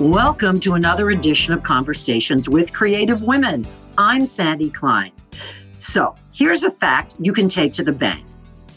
Welcome to another edition of Conversations with Creative Women. I'm Sandy Klein. So, here's a fact you can take to the bank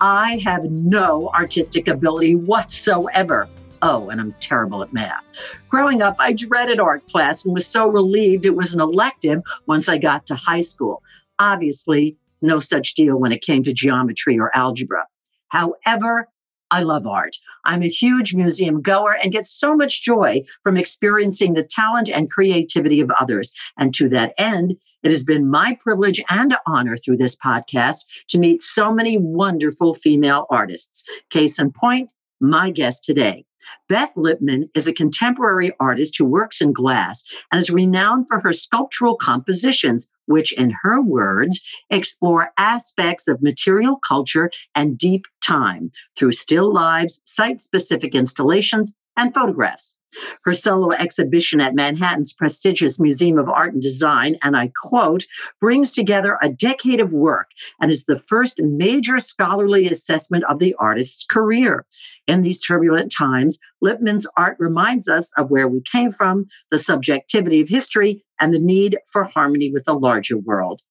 I have no artistic ability whatsoever. Oh, and I'm terrible at math. Growing up, I dreaded art class and was so relieved it was an elective once I got to high school. Obviously, no such deal when it came to geometry or algebra. However, I love art. I'm a huge museum goer and get so much joy from experiencing the talent and creativity of others. And to that end, it has been my privilege and honor through this podcast to meet so many wonderful female artists. Case in point, my guest today. Beth Lipman is a contemporary artist who works in glass and is renowned for her sculptural compositions, which, in her words, explore aspects of material culture and deep time through still lives, site specific installations, and photographs. Her solo exhibition at Manhattan's prestigious Museum of Art and Design, and I quote, brings together a decade of work and is the first major scholarly assessment of the artist's career. In these turbulent times, Lipman's art reminds us of where we came from, the subjectivity of history, and the need for harmony with the larger world.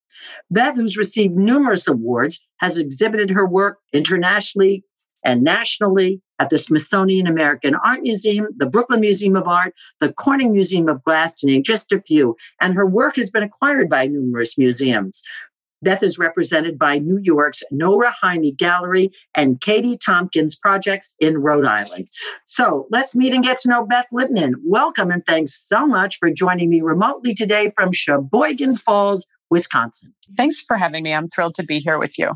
Beth, who's received numerous awards, has exhibited her work internationally and nationally at the Smithsonian American Art Museum, the Brooklyn Museum of Art, the Corning Museum of Glass, to name just a few. And her work has been acquired by numerous museums. Beth is represented by New York's Nohra Haime Gallery and Katie Tompkins projects in Rhode Island. So let's meet and get to know Beth Lipman. Welcome and thanks so much for joining me remotely today from Sheboygan Falls, Wisconsin. Thanks for having me. I'm thrilled to be here with you.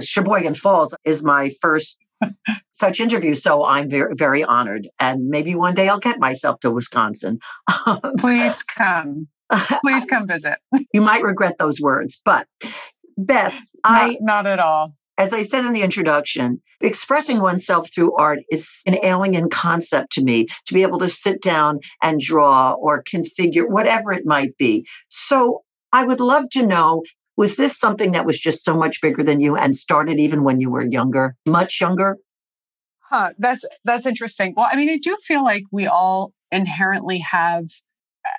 Sheboygan Falls is my first such interviews. So I'm very, very honored. And maybe one day I'll get myself to Wisconsin. Please come. Please come visit. you might regret those words. But Beth, not, I. Not at all. As I said in the introduction, expressing oneself through art is an alien concept to me to be able to sit down and draw or configure whatever it might be. So I would love to know was this something that was just so much bigger than you and started even when you were younger, much younger? Huh, that's that's interesting. Well, I mean, I do feel like we all inherently have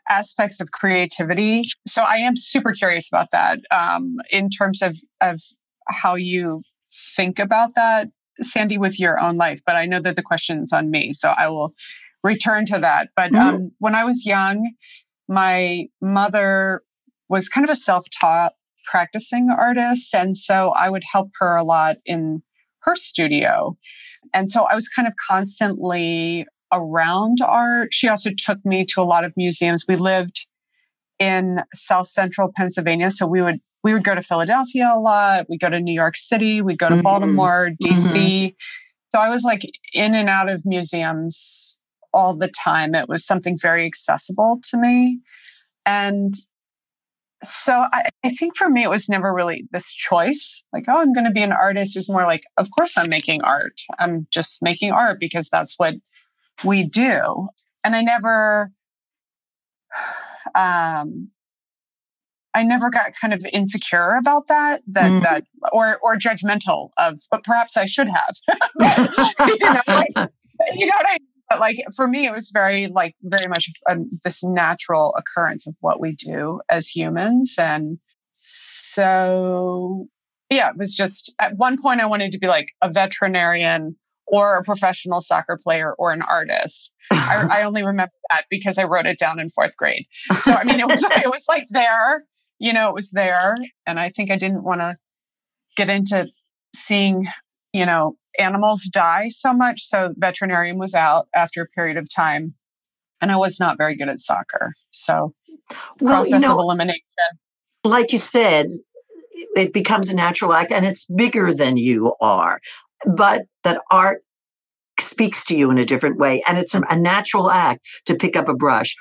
aspects of creativity. So I am super curious about that um, in terms of of how you think about that, Sandy, with your own life. But I know that the question's on me, so I will return to that. But mm-hmm. um, when I was young, my mother was kind of a self taught practicing artist. And so I would help her a lot in her studio. And so I was kind of constantly around art. She also took me to a lot of museums. We lived in South Central Pennsylvania, so we would we would go to Philadelphia a lot. We go to New York City. We go to mm-hmm. Baltimore, DC. Mm-hmm. So I was like in and out of museums all the time. It was something very accessible to me. And so I, I, think for me it was never really this choice like oh i'm going to be an artist. It was more like of course i'm making art. I'm just making art because that's what we do. And i never um i never got kind of insecure about that that mm. that or or judgmental of but perhaps i should have. You know like, you know what i but like for me it was very like very much um, this natural occurrence of what we do as humans and so yeah it was just at one point i wanted to be like a veterinarian or a professional soccer player or an artist. I, I only remember that because i wrote it down in fourth grade. So i mean it was it was like there you know it was there and i think i didn't want to get into seeing you know animals die so much. So veterinarian was out after a period of time. And I was not very good at soccer. So well, process you know, of elimination. Like you said, it becomes a natural act and it's bigger than you are. But that art speaks to you in a different way. And it's a natural act to pick up a brush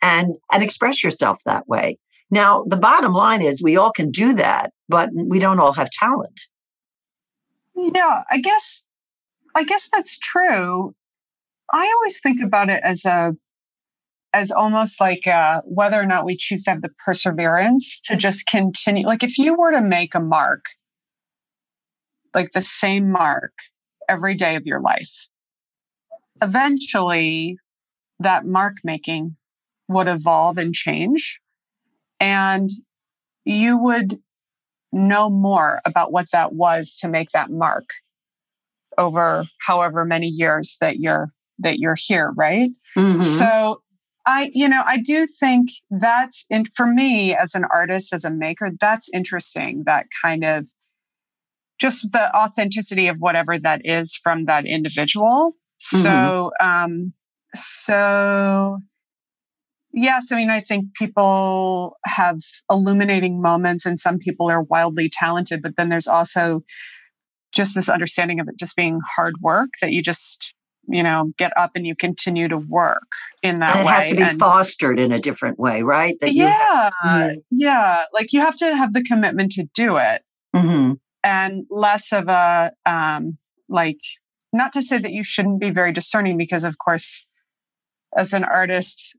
and, and express yourself that way. Now, the bottom line is we all can do that, but we don't all have talent. Yeah, I guess I guess that's true. I always think about it as a as almost like uh, whether or not we choose to have the perseverance to just continue. Like if you were to make a mark, like the same mark every day of your life, eventually that mark making would evolve and change. And you would know more about what that was to make that mark over however many years that you're that you're here right mm-hmm. so i you know i do think that's in, for me as an artist as a maker that's interesting that kind of just the authenticity of whatever that is from that individual mm-hmm. so um so Yes, I mean, I think people have illuminating moments, and some people are wildly talented, but then there's also just this understanding of it just being hard work that you just, you know, get up and you continue to work in that and it way. has to be and, fostered in a different way, right? That yeah, you, yeah. Like you have to have the commitment to do it, mm-hmm. and less of a um, like. Not to say that you shouldn't be very discerning, because of course, as an artist,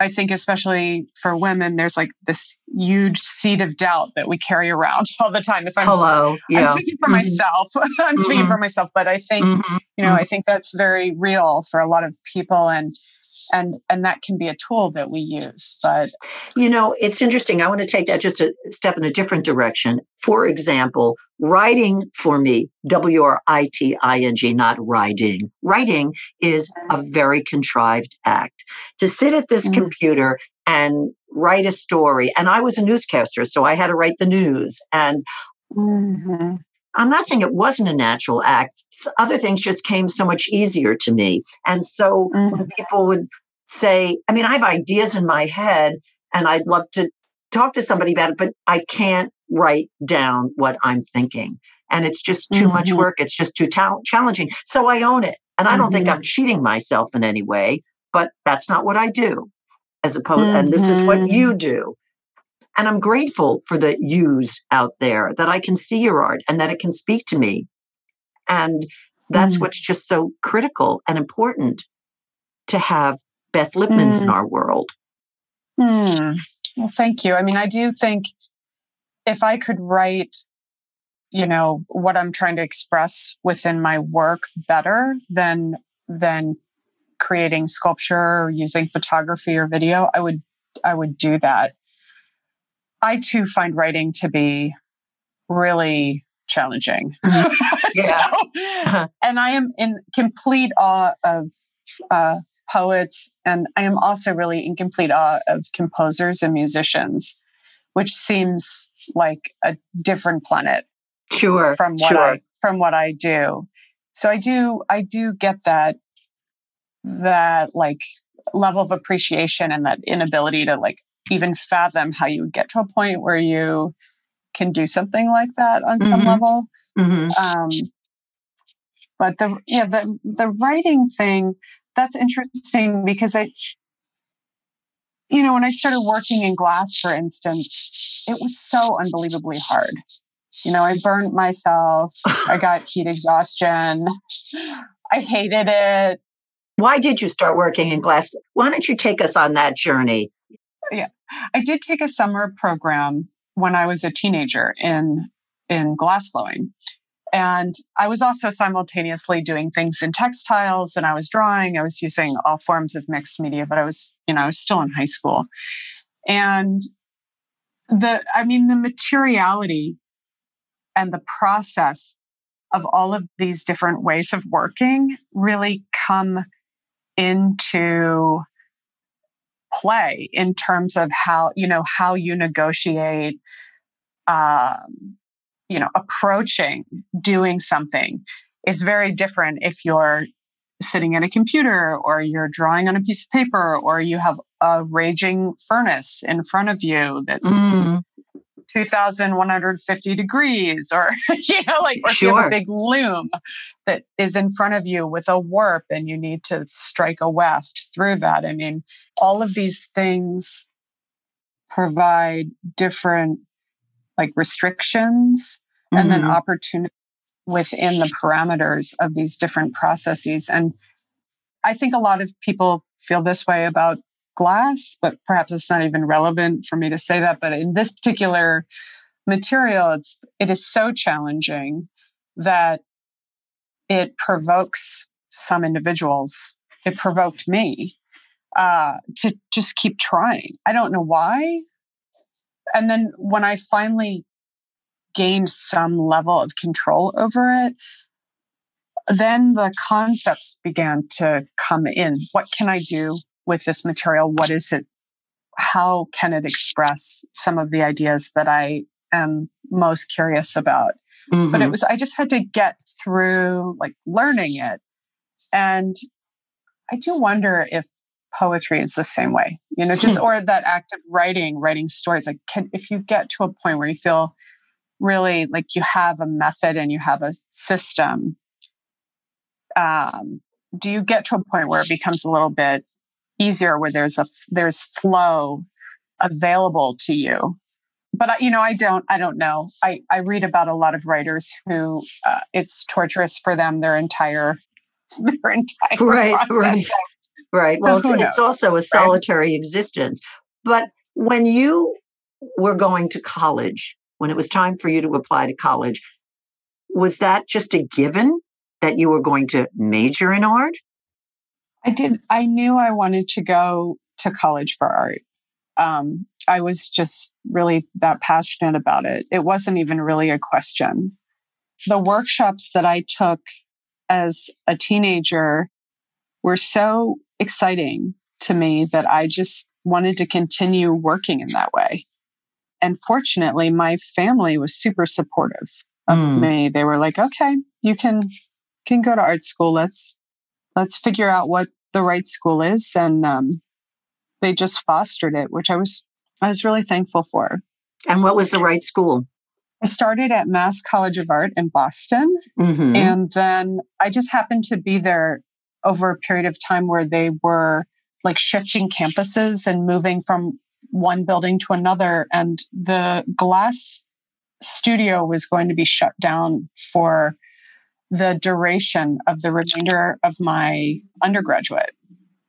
I think, especially for women, there's like this huge seed of doubt that we carry around all the time. If I'm, Hello. Yeah. I'm speaking for mm-hmm. myself, I'm speaking mm-hmm. for myself, but I think, mm-hmm. you know, I mm-hmm. think that's very real for a lot of people. And and and that can be a tool that we use but you know it's interesting i want to take that just a step in a different direction for example writing for me w-r-i-t-i-n-g not writing writing is a very contrived act to sit at this mm-hmm. computer and write a story and i was a newscaster so i had to write the news and mm-hmm. I'm not saying it wasn't a natural act. Other things just came so much easier to me. And so mm-hmm. when people would say, I mean, I have ideas in my head and I'd love to talk to somebody about it, but I can't write down what I'm thinking. And it's just too mm-hmm. much work. It's just too ta- challenging. So I own it. And I don't think I'm mm-hmm. cheating myself in any way, but that's not what I do. As opposed, and this is what you mm-hmm. do. And I'm grateful for the yous out there that I can see your art and that it can speak to me. And that's mm. what's just so critical and important to have Beth Lipmans mm. in our world. Mm. Well, thank you. I mean, I do think if I could write, you know, what I'm trying to express within my work better than than creating sculpture or using photography or video, I would I would do that. I too find writing to be really challenging. yeah. so, and I am in complete awe of uh, poets, and I am also really in complete awe of composers and musicians, which seems like a different planet. Sure. From what sure. I from what I do. So I do I do get that that like level of appreciation and that inability to like even fathom how you get to a point where you can do something like that on mm-hmm. some level. Mm-hmm. Um, but the yeah the the writing thing that's interesting because I you know when I started working in glass for instance it was so unbelievably hard you know I burned myself I got heat exhaustion I hated it why did you start working in glass why don't you take us on that journey yeah. I did take a summer program when I was a teenager in in glass blowing. And I was also simultaneously doing things in textiles and I was drawing. I was using all forms of mixed media, but I was, you know, I was still in high school. And the, I mean, the materiality and the process of all of these different ways of working really come into play in terms of how you know how you negotiate um, you know approaching doing something is very different if you're sitting at a computer or you're drawing on a piece of paper or you have a raging furnace in front of you that's mm. 2150 degrees or you know like or sure. you have a big loom that is in front of you with a warp and you need to strike a weft through that i mean all of these things provide different like restrictions mm-hmm. and then mm-hmm. opportunities within the parameters of these different processes and i think a lot of people feel this way about glass, but perhaps it's not even relevant for me to say that. But in this particular material, it's it is so challenging that it provokes some individuals. It provoked me uh, to just keep trying. I don't know why. And then when I finally gained some level of control over it, then the concepts began to come in. What can I do with this material? What is it? How can it express some of the ideas that I am most curious about? Mm-hmm. But it mm-hmm. was, I just had to get through like learning it. And I do wonder if poetry is the same way, you know, just, hmm. or that act of writing, writing stories. Like, can, if you get to a point where you feel really like you have a method and you have a system, um, do you get to a point where it becomes a little bit easier where there's a there's flow available to you. But I, you know i don't i don't know. I i read about a lot of writers who uh, it's torturous for them their entire their entire right process. right. Right well so it's, it's, also a solitary right? existence. But when you were going to college when it was time for you to apply to college was that just a given that you were going to major in art I did. I knew I wanted to go to college for art. Um, I was just really that passionate about it. It wasn't even really a question. The workshops that I took as a teenager were so exciting to me that I just wanted to continue working in that way. And fortunately, my family was super supportive of mm. me. They were like, "Okay, you can can go to art school. Let's let's figure out what the right school is. And um, they just fostered it, which I was I was really thankful for. And what was the right school? I started at Mass College of Art in Boston. Mm-hmm. And then I just happened to be there over a period of time where they were like shifting campuses and moving from one building to another. And the glass studio was going to be shut down for the duration of the remainder of my undergraduate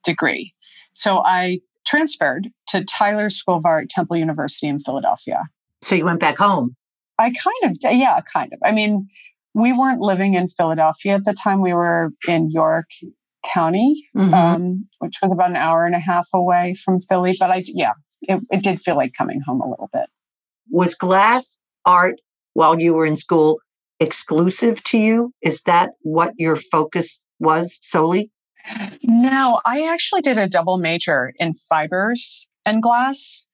degree. So I transferred to Tyler School of Art, Temple University in Philadelphia. So you went back home? I kind of, yeah, kind of. I mean, we weren't living in Philadelphia at the time. We were in York County, mm-hmm. um, which was about an hour and a half away from Philly. But I, yeah, it, it did feel like coming home a little bit. Was glass art while you were in school exclusive to you? Is that what your focus was solely? No, I actually did a double major in fibers and glass.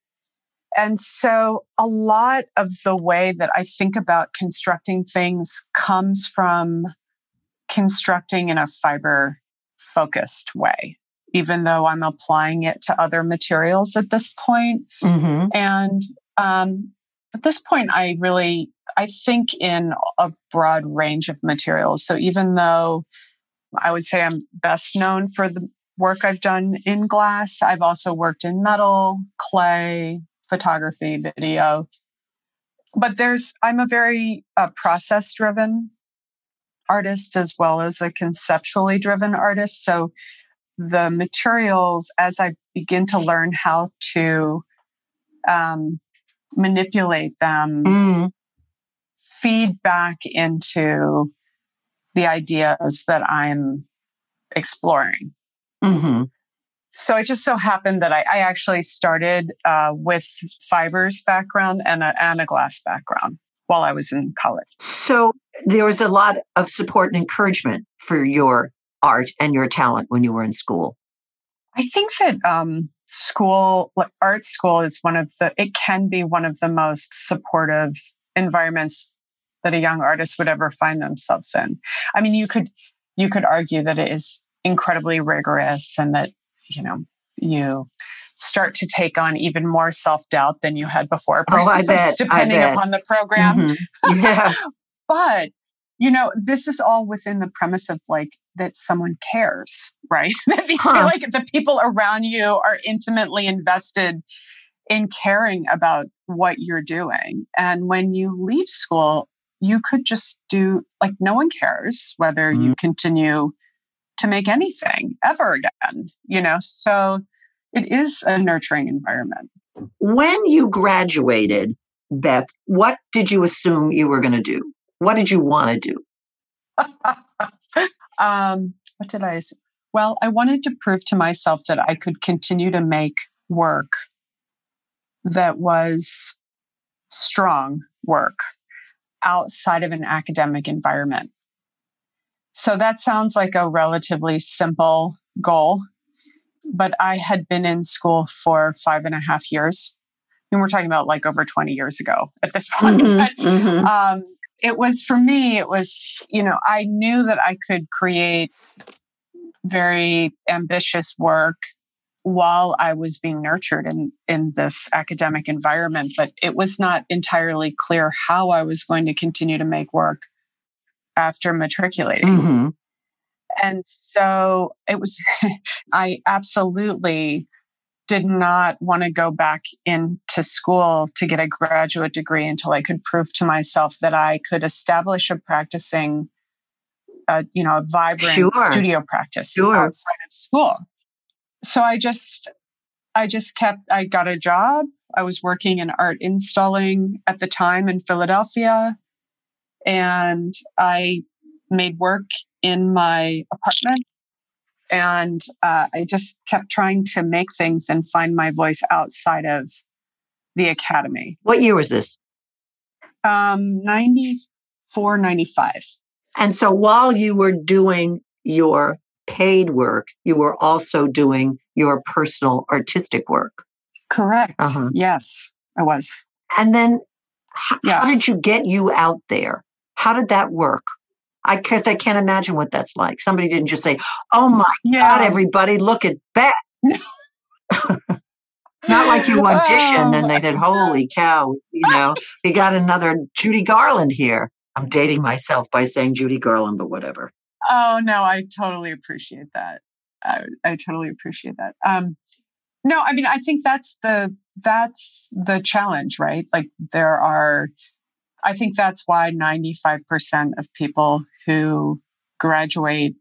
And so a lot of the way that I think about constructing things comes from constructing in a fiber focused way, even though I'm applying it to other materials at this point. Mm-hmm. And um, at this point, I really I think in a broad range of materials. So even though I would say I'm best known for the work I've done in glass, I've also worked in metal, clay, photography, video. But there's I'm a very uh, process driven artist as well as a conceptually driven artist. So the materials, as I begin to learn how to um, manipulate them, mm feed back into the ideas that I'm exploring. Mm-hmm. So it just so happened that I, I actually started uh, with fibers background and a, and a glass background while I was in college. So there was a lot of support and encouragement for your art and your talent when you were in school. I think that um, school, art school, is one of the. It can be one of the most supportive environments that a young artist would ever find themselves in. I mean, you could you could argue that it is incredibly rigorous and that you know you start to take on even more self-doubt than you had before oh, I bet, depending I bet. upon the program mm-hmm. yeah but you know this is all within the premise of like that someone cares right that these huh. feel like the people around you are intimately invested in caring about what you're doing. And when you leave school, you could just do like no one cares whether mm-hmm. you continue to make anything ever again, you know? So it is a nurturing environment. When you graduated, Beth, what did you assume you were going to do? What did you want to do? um, what did I? say? Well, I wanted to prove to myself that I could continue to make work that was strong work outside of an academic environment. So that sounds like a relatively simple goal, but I had been in school for five and a half years. And we're talking about like over 20 years ago at this point. Mm-hmm, but, mm-hmm. Um, it was for me, it was, you know, I knew that I could create very ambitious work while I was being nurtured in, in this academic environment, but it was not entirely clear how I was going to continue to make work after matriculating. Mm-hmm. And so it was, I absolutely did not want to go back into school to get a graduate degree until I could prove to myself that I could establish a practicing, uh, you know, a vibrant sure. studio practice sure. outside of school. So I just, I just kept, I got a job. I was working in art installing at the time in Philadelphia. And I made work in my apartment and uh, I just kept trying to make things and find my voice outside of the academy. What year was this? Um, 94, 95. And so while you were doing your paid work, you were also doing your personal artistic work. Correct. Uh-huh. Yes, I was. And then h- yeah. how did you get you out there? How did that work? I because I can't imagine what that's like. Somebody didn't just say, "Oh my. God, everybody, look at Beth." Not like you auditioned oh. and they said, "Holy cow!" You know, we got another Judy Garland here. I'm dating myself by saying Judy Garland, but whatever. Oh no, I totally appreciate that. I, I totally appreciate that. Um, no, I mean, I think that's the that's the challenge, right? Like there are I think that's why 95% of people who graduate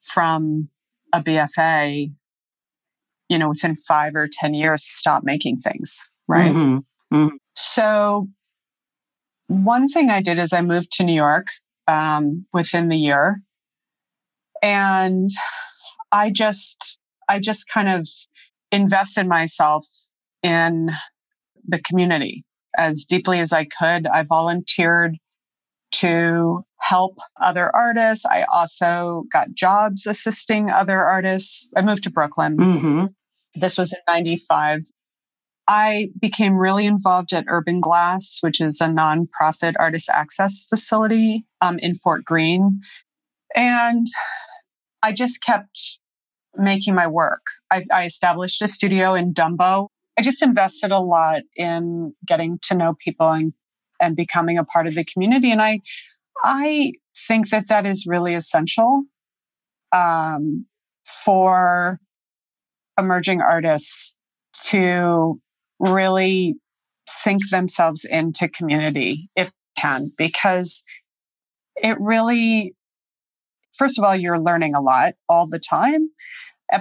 from a BFA, you know, within five or 10 years, stop making things, right? Mm-hmm. Mm-hmm. So, one thing I did is I moved to New York um, within the year. And I just, I just kind of invested myself in the community as deeply as I could. I volunteered to help other artists. I also got jobs assisting other artists. I moved to Brooklyn. Mm-hmm. This was in 95. I became really involved at Urban Glass, which is a nonprofit artist access facility um, in Fort Greene. And I just kept making my work. I, I established a studio in Dumbo, I just invested a lot in getting to know people and and becoming a part of the community. And I I think that that is really essential um, for emerging artists to really sink themselves into community if can because it really first of all you're learning a lot all the time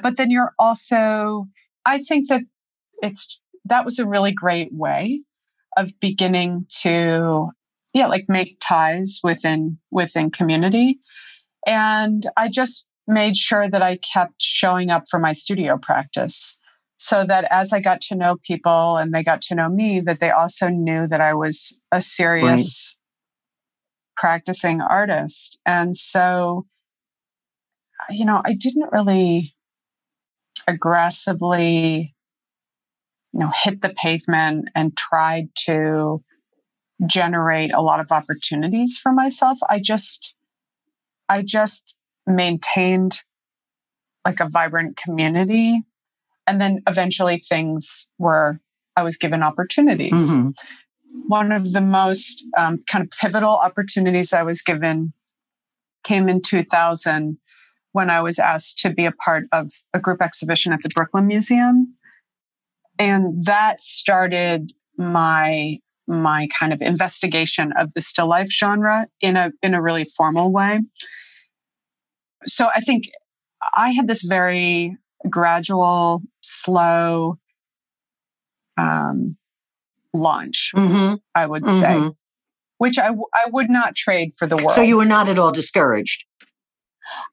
but then you're also i think that it's that was a really great way of beginning to yeah like make ties within within community and i just made sure that i kept showing up for my studio practice so that as i got to know people and they got to know me that they also knew that i was a serious right. practicing artist and so you know i didn't really aggressively you know, hit the pavement and tried to generate a lot of opportunities for myself. I just, I just maintained like a vibrant community. And then eventually things were, I was given opportunities. Mm-hmm. One of the most um, kind of pivotal opportunities I was given came in 2000 when I was asked to be a part of a group exhibition at the Brooklyn Museum and that started my my kind of investigation of the still life genre in a in a really formal way so i think i had this very gradual slow um, launch mm-hmm. i would mm-hmm. say which I, w- I would not trade for the world so you were not at all discouraged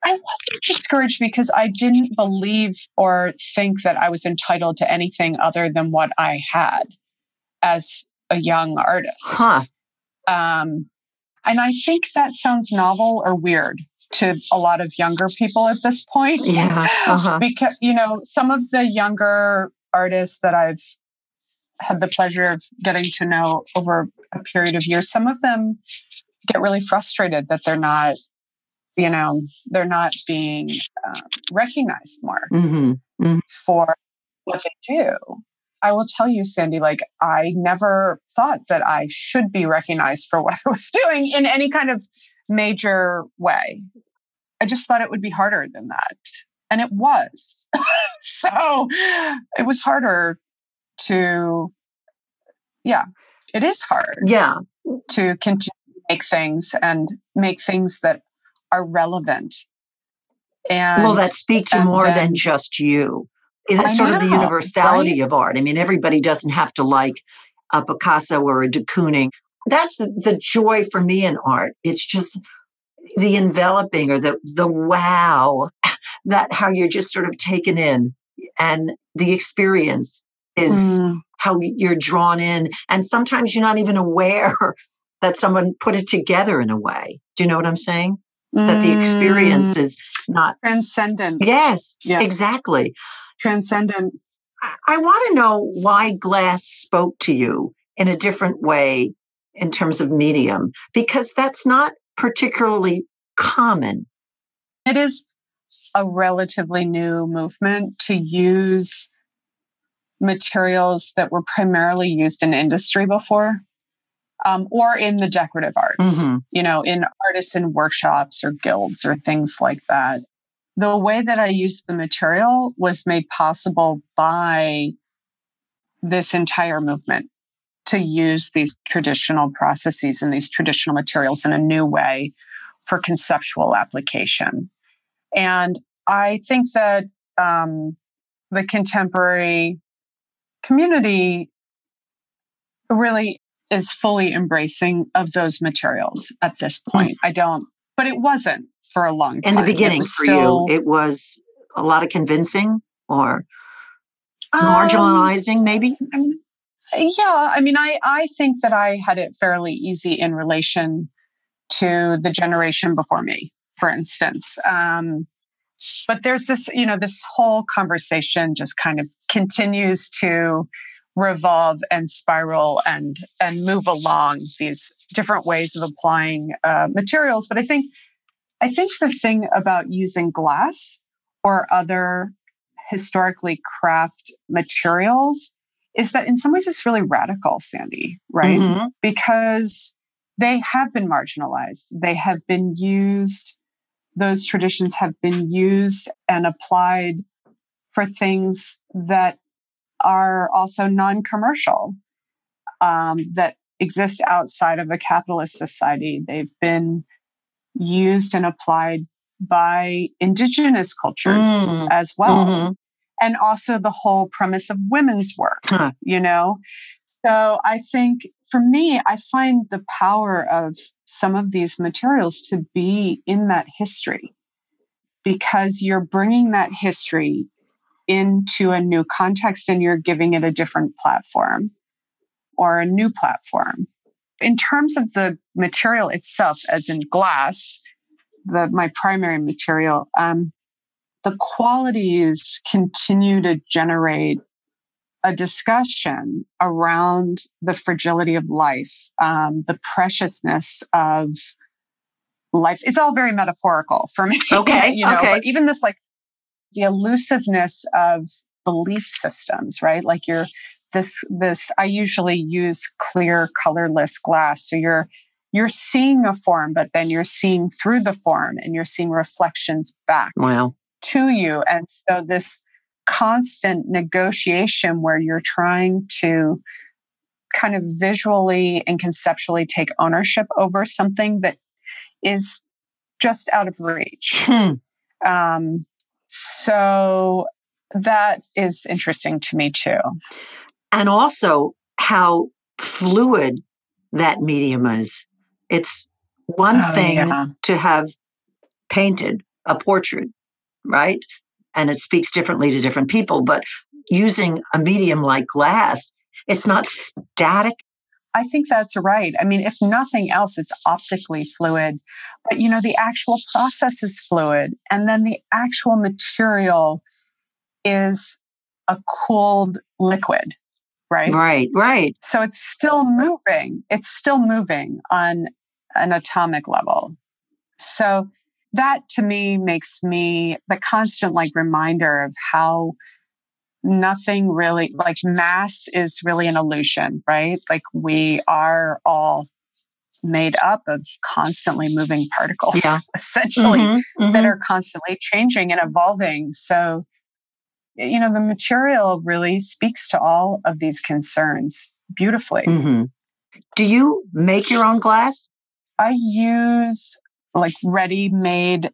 I wasn't discouraged because I didn't believe or think that I was entitled to anything other than what I had as a young artist. Huh. Um, and I think that sounds novel or weird to a lot of younger people at this point. Yeah. Uh-huh. because, you know, some of the younger artists that I've had the pleasure of getting to know over a period of years, some of them get really frustrated that they're not, you know, they're not being um, recognized more Mm-hmm. Mm-hmm. for what they do. I will tell you, Sandy, like I never thought that I should be recognized for what I was doing in any kind of major way. I just thought it would be harder than that. And it was. so it was harder to, yeah, it is hard Yeah. to continue to make things and make things that are relevant. And well, that speak to more then- than just you. It I is sort of the know, universality of art. I mean, everybody doesn't have to like a Picasso or a de Kooning. That's the, the joy for me in art. It's just the enveloping or the the wow that how you're just sort of taken in and the experience is Mm, how you're drawn in and sometimes you're not even aware that someone put it together in a way do you know what i'm saying that the mm, experience is not transcendent. yes Yeah. exactly Transcendent. I, I want to know why glass spoke to you in a different way in terms of medium because that's not particularly common It is a relatively new movement to use materials that were primarily used in industry before um, or in the decorative arts, Mhm. you know, in artisan workshops or guilds or things like that. The way that I used the material was made possible by this entire movement to use these traditional processes and these traditional materials in a new way for conceptual application. And I think that um, the contemporary community really is fully embracing of those materials at this point. I don't, but it wasn't for a long time. in the beginning for still, you it was a lot of convincing or um, marginalizing maybe I mean, yeah, I mean, I I think that I had it fairly easy in relation to the generation before me, for instance. Um, but there's this, you know, this whole conversation just kind of continues to revolve and spiral and and move along these different ways of applying uh, materials. But I think I think the thing about using glass or other historically craft materials is that in some ways it's really radical, Sandy, right? Mhm. Because they have been marginalized. They have been used, those traditions have been used and applied for things that are also non commercial, um, that exist outside of a capitalist society. They've been used and applied by indigenous cultures Mm. as well Mhm. and also the whole premise of women's work, Huh. you know? So I think for me, I find the power of some of these materials to be in that history because you're bringing that history into a new context and you're giving it a different platform or a new platform. In terms of the material itself, as in glass, the, my primary material, um, the qualities continue to generate a discussion around the fragility of life, um, the preciousness of life. It's all very metaphorical for me. Okay, you know, okay. even this like the elusiveness of belief systems, right? Like you're this this I usually use clear colorless glass. So you're you're seeing a form, but then you're seeing through the form and you're seeing reflections back wow to you. And so this constant negotiation where you're trying to kind of visually and conceptually take ownership over something that is just out of reach. Hmm. Um, so that is interesting to me too. and also how fluid that medium is. It's one Oh, thing yeah. to have painted a portrait, right? And it speaks differently to different people. But using a medium like glass, it's not static. I think that's right. I mean, if nothing else, it's optically fluid, but you know, the actual process is fluid. And then the actual material is a cooled liquid, right? Right, right. So it's still moving. It's still moving on an atomic level. So that to me makes me the constant like reminder of how nothing really like mass is really an illusion, right? Like we are all made up of constantly moving particles, yeah. essentially, mm-hmm, mm-hmm. that are constantly changing and evolving. So you know, the material really speaks to all of these concerns beautifully. Mm-hmm. Do you make your own glass? I use like ready made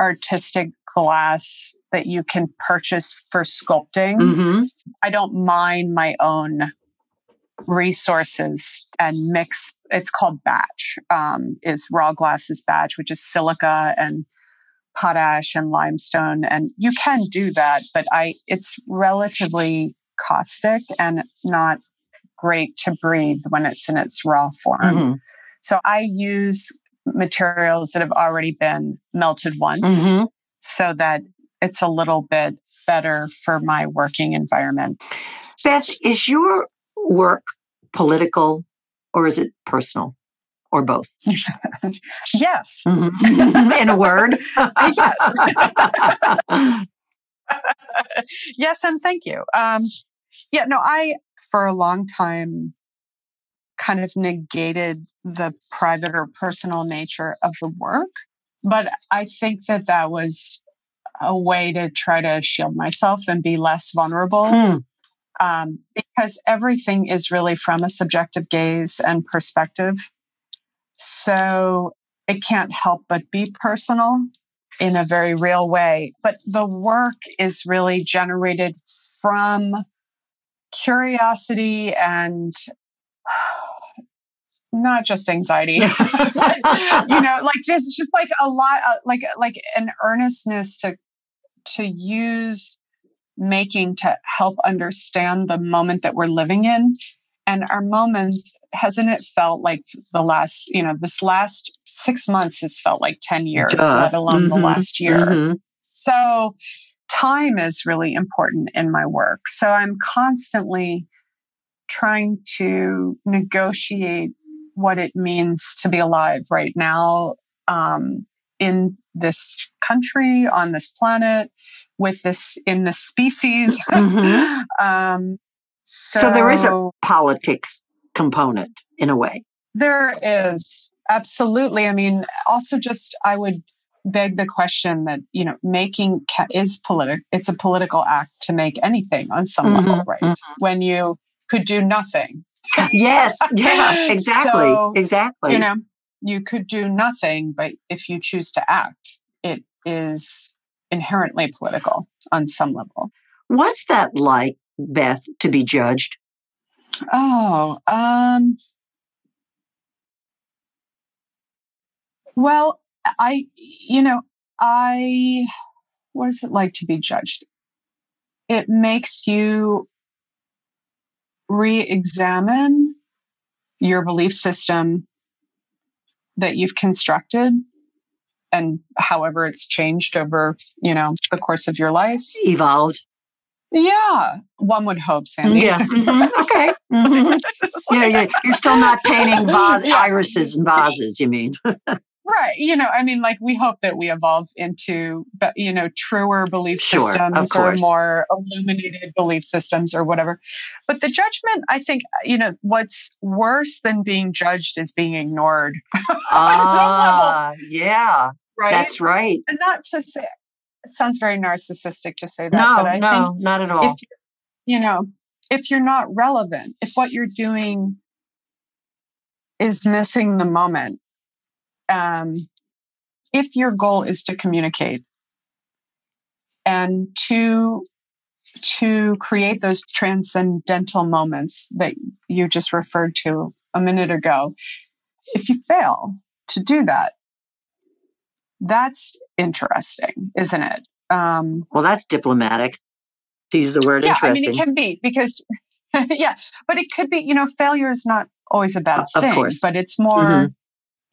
artistic glass that you can purchase for sculpting. Mm-hmm. I don't mine my own resources and mix. It's called batch, um, is raw glasses batch, which is silica and potash and limestone and you can do that but i it's relatively caustic and not great to breathe when it's in its raw form mm-hmm. so i use materials that have already been melted once mm-hmm. so that it's a little bit better for my working environment beth is your work political or is it personal or both? yes. Mm-hmm. In a word? yes. yes, and thank you. Um, yeah, no, I, for a long time, kind of negated the private or personal nature of the work. But I think that that was a way to try to shield myself and be less vulnerable. Hmm. Um, because everything is really from a subjective gaze and perspective. So it can't help but be personal in a very real way. But the work is really generated from curiosity and not just anxiety but, you know like just just like a lot uh, like like an earnestness to to use making to help understand the moment that we're living in and our moments hasn't it felt like the last you know this last six months has felt like 10 years Duh. let alone mm-hmm. the last year mm-hmm. so time is really important in my work so i'm constantly trying to negotiate what it means to be alive right now um, in this country on this planet with this in this species mm-hmm. um, so, so there is a politics component in a way. There is absolutely. I mean, also just I would beg the question that you know making ca- is political. It's a political act to make anything on some mm-hmm, level, right? Mm-hmm. When you could do nothing. yes. Yeah. Exactly. so, exactly. You know, you could do nothing, but if you choose to act, it is inherently political on some level. What's that like Beth, to be judged? Oh, um, well, I, you know, I, what is it like to be judged? It makes you re examine your belief system that you've constructed and however it's changed over you know the course of your life evolved yeah, one would hope, Sandy. Yeah. Mm-hmm. Okay. Mm-hmm. yeah, yeah, you're still not painting vase, yeah. irises and vases. You mean? right. You know, I mean, like we hope that we evolve into, you know, truer belief sure, systems or more illuminated belief systems or whatever. But the judgment, I think, you know, what's worse than being judged is being ignored. ah, yeah. Right. That's right. And not to say it sounds very narcissistic to say that, no, but I no, think not at all. If you know, if you're not relevant, if what you're doing is missing the moment, um, if your goal is to communicate and to to create those transcendental moments that you just referred to a minute ago, if you fail to do that, That's interesting, isn't it? Um, well, that's diplomatic. To use the word yeah. I mean, it can be because, yeah, but it could be, you know, failure is not always a bad thing, course. but it's more, mm-hmm.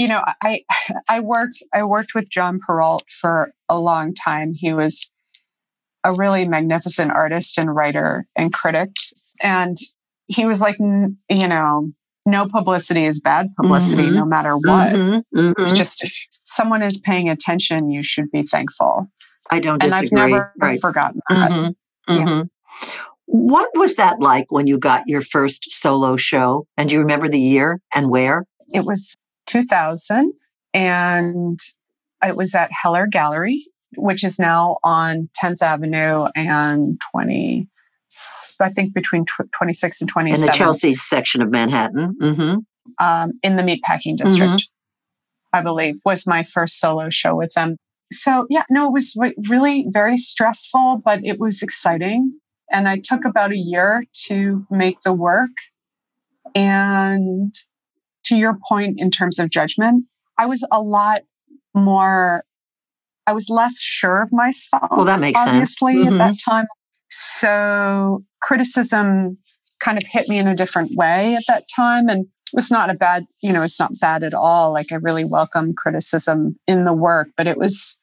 You know, I, I worked, I worked with John Perreault for a long time. He was a really magnificent artist and writer and critic. And he was like, you know, no publicity is bad publicity, mm-hmm. no matter what. Mm-hmm. Mm-hmm. It's just if someone is paying attention, you should be thankful. I don't disagree. And I've never right. forgotten that. Mm-hmm. Yeah. Mm-hmm. What was that like when you got your first solo show? And do you remember the year and where? It was 2000, and it was at Heller Gallery, which is now on 10th Avenue and 20. I think between 26 and 27. In the Chelsea section of Manhattan. Mm-hmm. Um, in the meatpacking district, mm-hmm. I believe, was my first solo show with them. So, yeah, no, it was really very stressful, but it was exciting. And I took about a year to make the work. And to your point, in terms of judgment, I was a lot more, I was less sure of myself. Well, that makes obviously, sense. Obviously, mm-hmm. at that time. So criticism kind of hit me in a different way at that time. And it was not a bad, you know, it's not bad at all. Like I really welcome criticism in the work, but it was,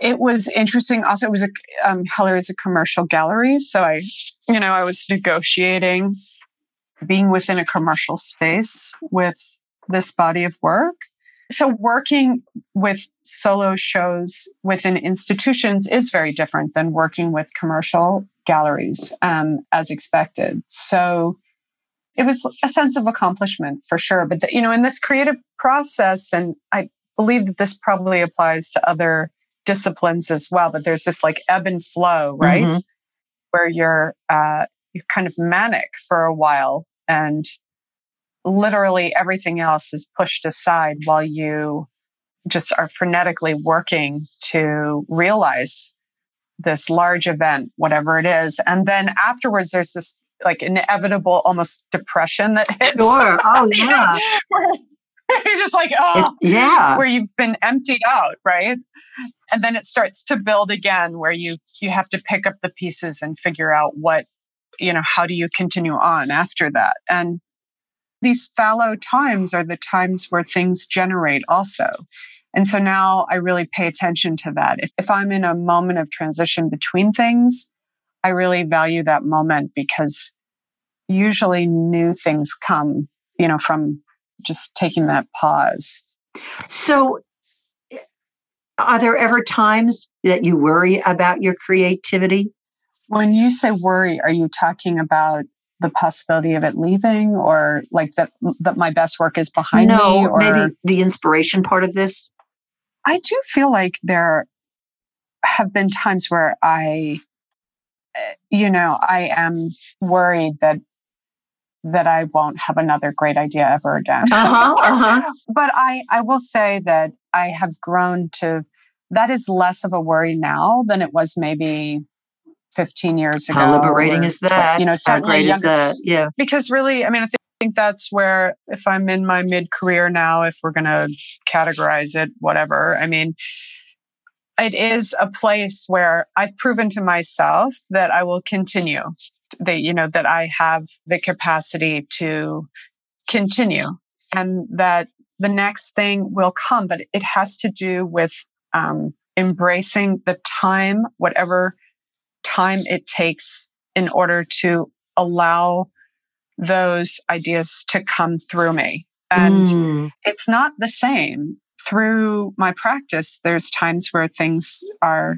it was interesting. Also, it was a, um, Heller is a commercial gallery. So I, you know, I was negotiating being within a commercial space with this body of work. So working with solo shows within institutions is very different than working with commercial galleries um, as expected. So it was a sense of accomplishment for sure but the, you know in this creative process and i believe that this probably applies to other disciplines as well but there's this like ebb and flow right? Mm-hmm. where you're uh, you're kind of manic for a while and literally everything else is pushed aside while you just are frenetically working to realize this large event, whatever it is. And then afterwards, there's this like inevitable almost depression that hits. Sure. Oh, yeah. where you're just like, oh, it, yeah. Where you've been emptied out, right? And then it starts to build again where you you have to pick up the pieces and figure out what, you know, how do you continue on after that? And these fallow times are the times where things generate also. And so now I really pay attention to that. If, if I'm in a moment of transition between things, I really value that moment because usually new things come, you know, from just taking that pause. So, eh, are there ever times that you worry about your creativity? When you say worry, are you talking about the possibility of it leaving or like that that my best work is behind no, me or maybe the inspiration part of this i do feel like there have been times where i eh, you know i am worried that that i won't have another great idea ever again uh-huh, uh-huh. but i i will say that i have grown to that is less of a worry now than it was maybe 15 years ago. How liberating or, is that? You know, How great younger, is that? Yeah. Because really, I mean, I think that's where, if I'm in my mid career now, if we're going to categorize it, whatever, I mean, it is a place where I've proven to myself that I will continue, that, you know, that I have the capacity to continue and that the next thing will come, but it has to do with um, embracing the time, whatever time it takes in order to allow those ideas to come through me. And mm. it's not the same. Through my practice, there's times where things are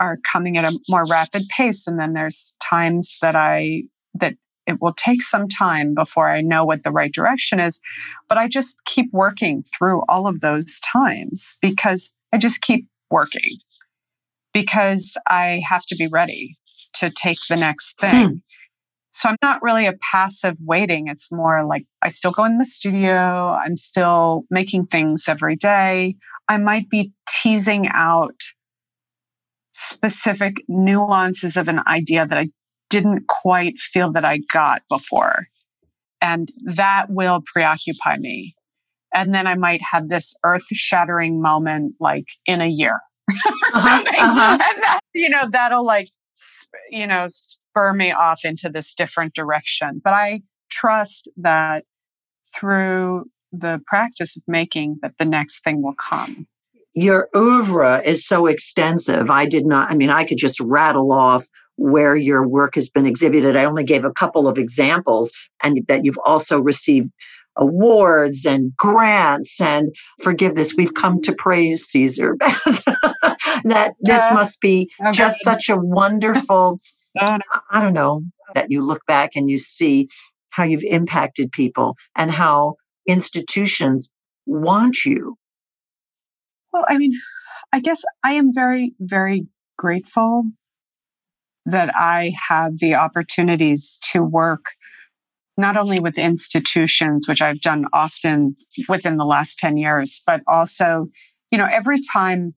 are coming at a more rapid pace and then there's times that I that it will take some time before I know what the right direction is, but I just keep working through all of those times because I just keep working because I have to be ready to take the next hmm. thing. Hmm. So I'm not really a passive waiting. It's more like I still go in the studio, I'm still making things every day. I might be teasing out specific nuances of an idea that I didn't quite feel that I got before. And that will preoccupy me. and then I might have this earth shattering moment like in a year or Uh-huh, something. uh-huh. And that, you know, that'll like, you know, spur me off into this different direction. But I trust that through the practice of making that the next thing will come. Your oeuvre is so extensive. I did not, I mean, I could just rattle off where your work has been exhibited. I only gave a couple of examples, and that you've also received awards and grants. And forgive this, we've come to praise Caesar. that this must be oh, Okay. just such a wonderful, Oh. I don't know, that you look back and you see how you've impacted people and how institutions want you. Well, I mean, I guess I am very, very grateful that I have the opportunities to work not only with institutions, which I've done often within the last 10 years, but also, you know, every time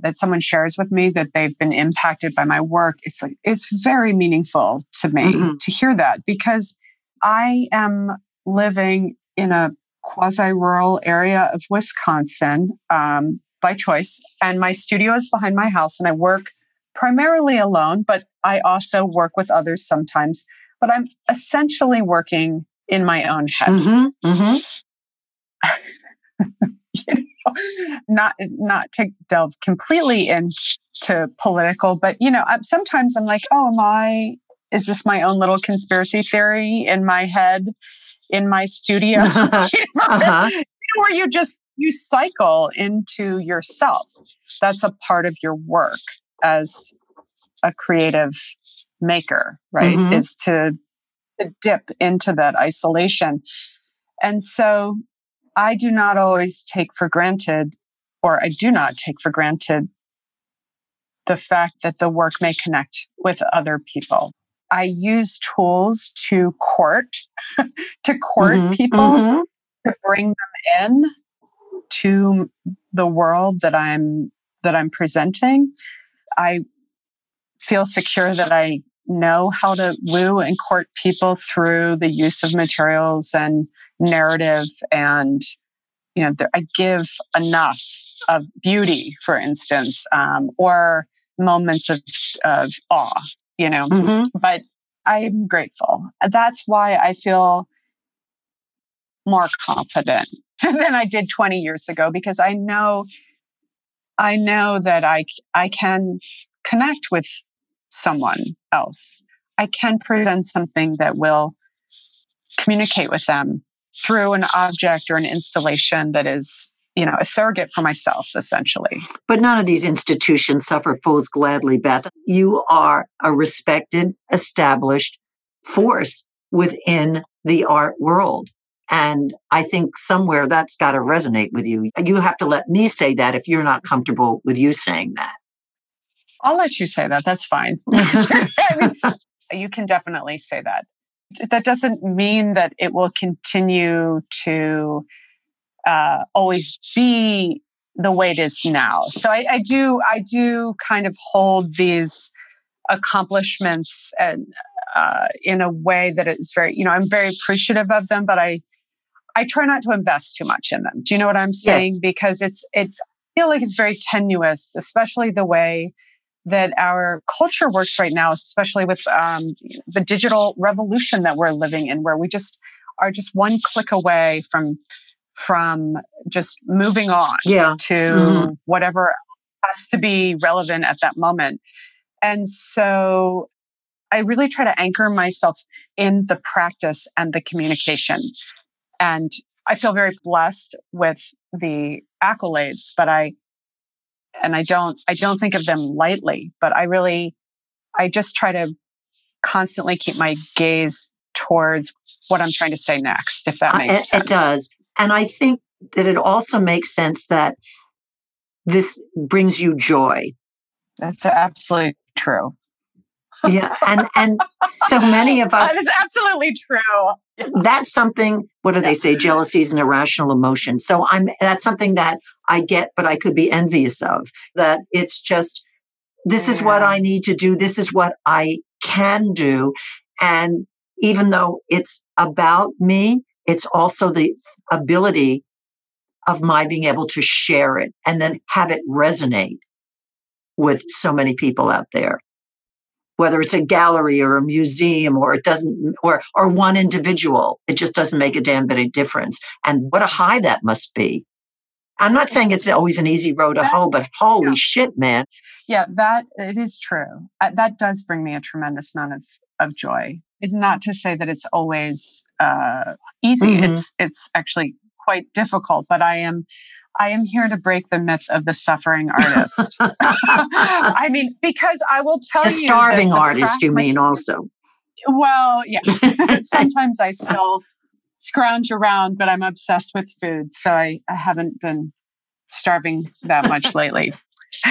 that someone shares with me that they've been impacted by my work, it's like it's very meaningful to me Mhm. to hear that because I am living in a quasi-rural area of Wisconsin um, by choice, and my studio is behind my house, and I work primarily alone, but I also work with others sometimes. But I'm essentially working in my own head. Mm-hmm, mm-hmm. you know, not not to delve completely into political, but you know, I'm, sometimes I'm like, oh, am I? Is this my own little conspiracy theory in my head, in my studio, uh-huh. where you just you cycle into yourself? That's a part of your work as a creative maker, right? Mhm. Is to to dip into that isolation, and so I do not always take for granted, or I do not take for granted, the fact that the work may connect with other people. I use tools to court, to court Mhm, people, mhm. to bring them in to the world that I'm that I'm presenting. I feel secure that I know how to woo and court people through the use of materials and narrative and you know i give enough of beauty for instance um, or moments of, of awe you know Mhm. but i'm grateful that's why i feel more confident than i did 20 years ago because i know i know that i i can connect with someone else i can present something that will communicate with them through an object or an installation that is you know a surrogate for myself essentially But none of these institutions suffer fools gladly, Beth. You are a respected, established force within the art world. And I think somewhere that's got to resonate with you. You have to let me say that if you're not comfortable with you saying that. I'll let you say that that's fine. I mean, you can definitely say that. That doesn't mean that it will continue to uh, always be the way it is now. So I, I do i do kind of hold these accomplishments and uh, in a way that is very you know i'm very appreciative of them but i i try not to invest too much in them. Do you know what i'm saying? Because it's it's I feel like it's very tenuous especially the way that our culture works right now especially with um, the digital revolution that we're living in where we just are just one click away from from just moving on Yeah. to Mhm. whatever has to be relevant at that moment. And so I really try to anchor myself in the practice and the communication. And I feel very blessed with the accolades, but I and I don't I don't think of them lightly, but I really I just try to constantly keep my gaze towards what I'm trying to say next, if that Uh, makes it, sense. it does. And I think that it also makes sense that this brings you joy. That's absolutely true. Yeah. And and so many of us That is absolutely true. that's something what do they say? Jealousy is an irrational emotion. So i'm that's something that i get but i could be envious of that it's just this is what i need to do this is what i can do. And even though it's about me it's also the ability of my being able to share it and then have it resonate with so many people out there whether it's a gallery or a museum or it doesn't or or one individual it just doesn't make a damn bit of difference. And what a high that must be. I'm not saying it's always an easy road to hoe but holy yeah. shit man. Yeah that it is true. Uh, that does bring me a tremendous amount of of joy. It's not to say that it's always uh, easy. Mm-hmm. it's it's actually quite difficult but i am I am here to break the myth of the suffering artist. I mean, because I will tell the you. The starving artist, you mean also? Well, yeah. Sometimes I still scrounge around, but I'm obsessed with food. So I, I haven't been starving that much lately.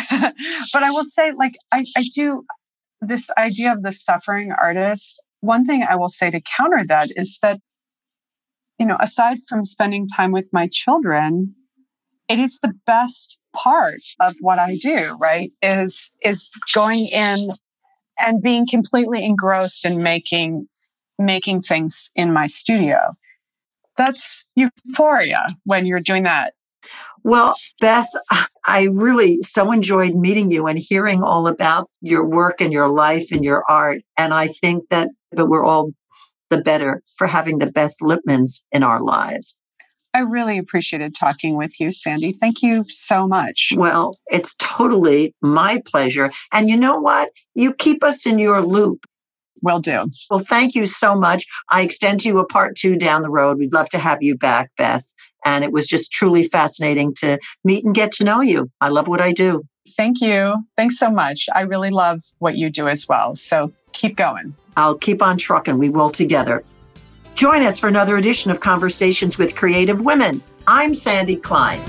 but I will say, like, I, I do this idea of the suffering artist. One thing I will say to counter that is that, you know, aside from spending time with my children, it is the best part of what I do, right? Is is going in and being completely engrossed in making making things in my studio. That's euphoria when you're doing that. Well, Beth, I really so enjoyed meeting you and hearing all about your work and your life and your art. And I think that that we're all the better for having the Beth Lipmans in our lives. I really appreciated talking with you, Sandy. Thank you so much. Well, it's totally my pleasure. And you know what? You keep us in your loop. Will do. Well, thank you so much. I extend to you a part two down the road. We'd love to have you back, Beth. And it was just truly fascinating to meet and get to know you. I love what I do. Thank you. Thanks so much. I really love what you do as well. So keep going. I'll keep on trucking. We will together. Join us for another edition of Conversations with Creative Women. I'm Sandy Klein.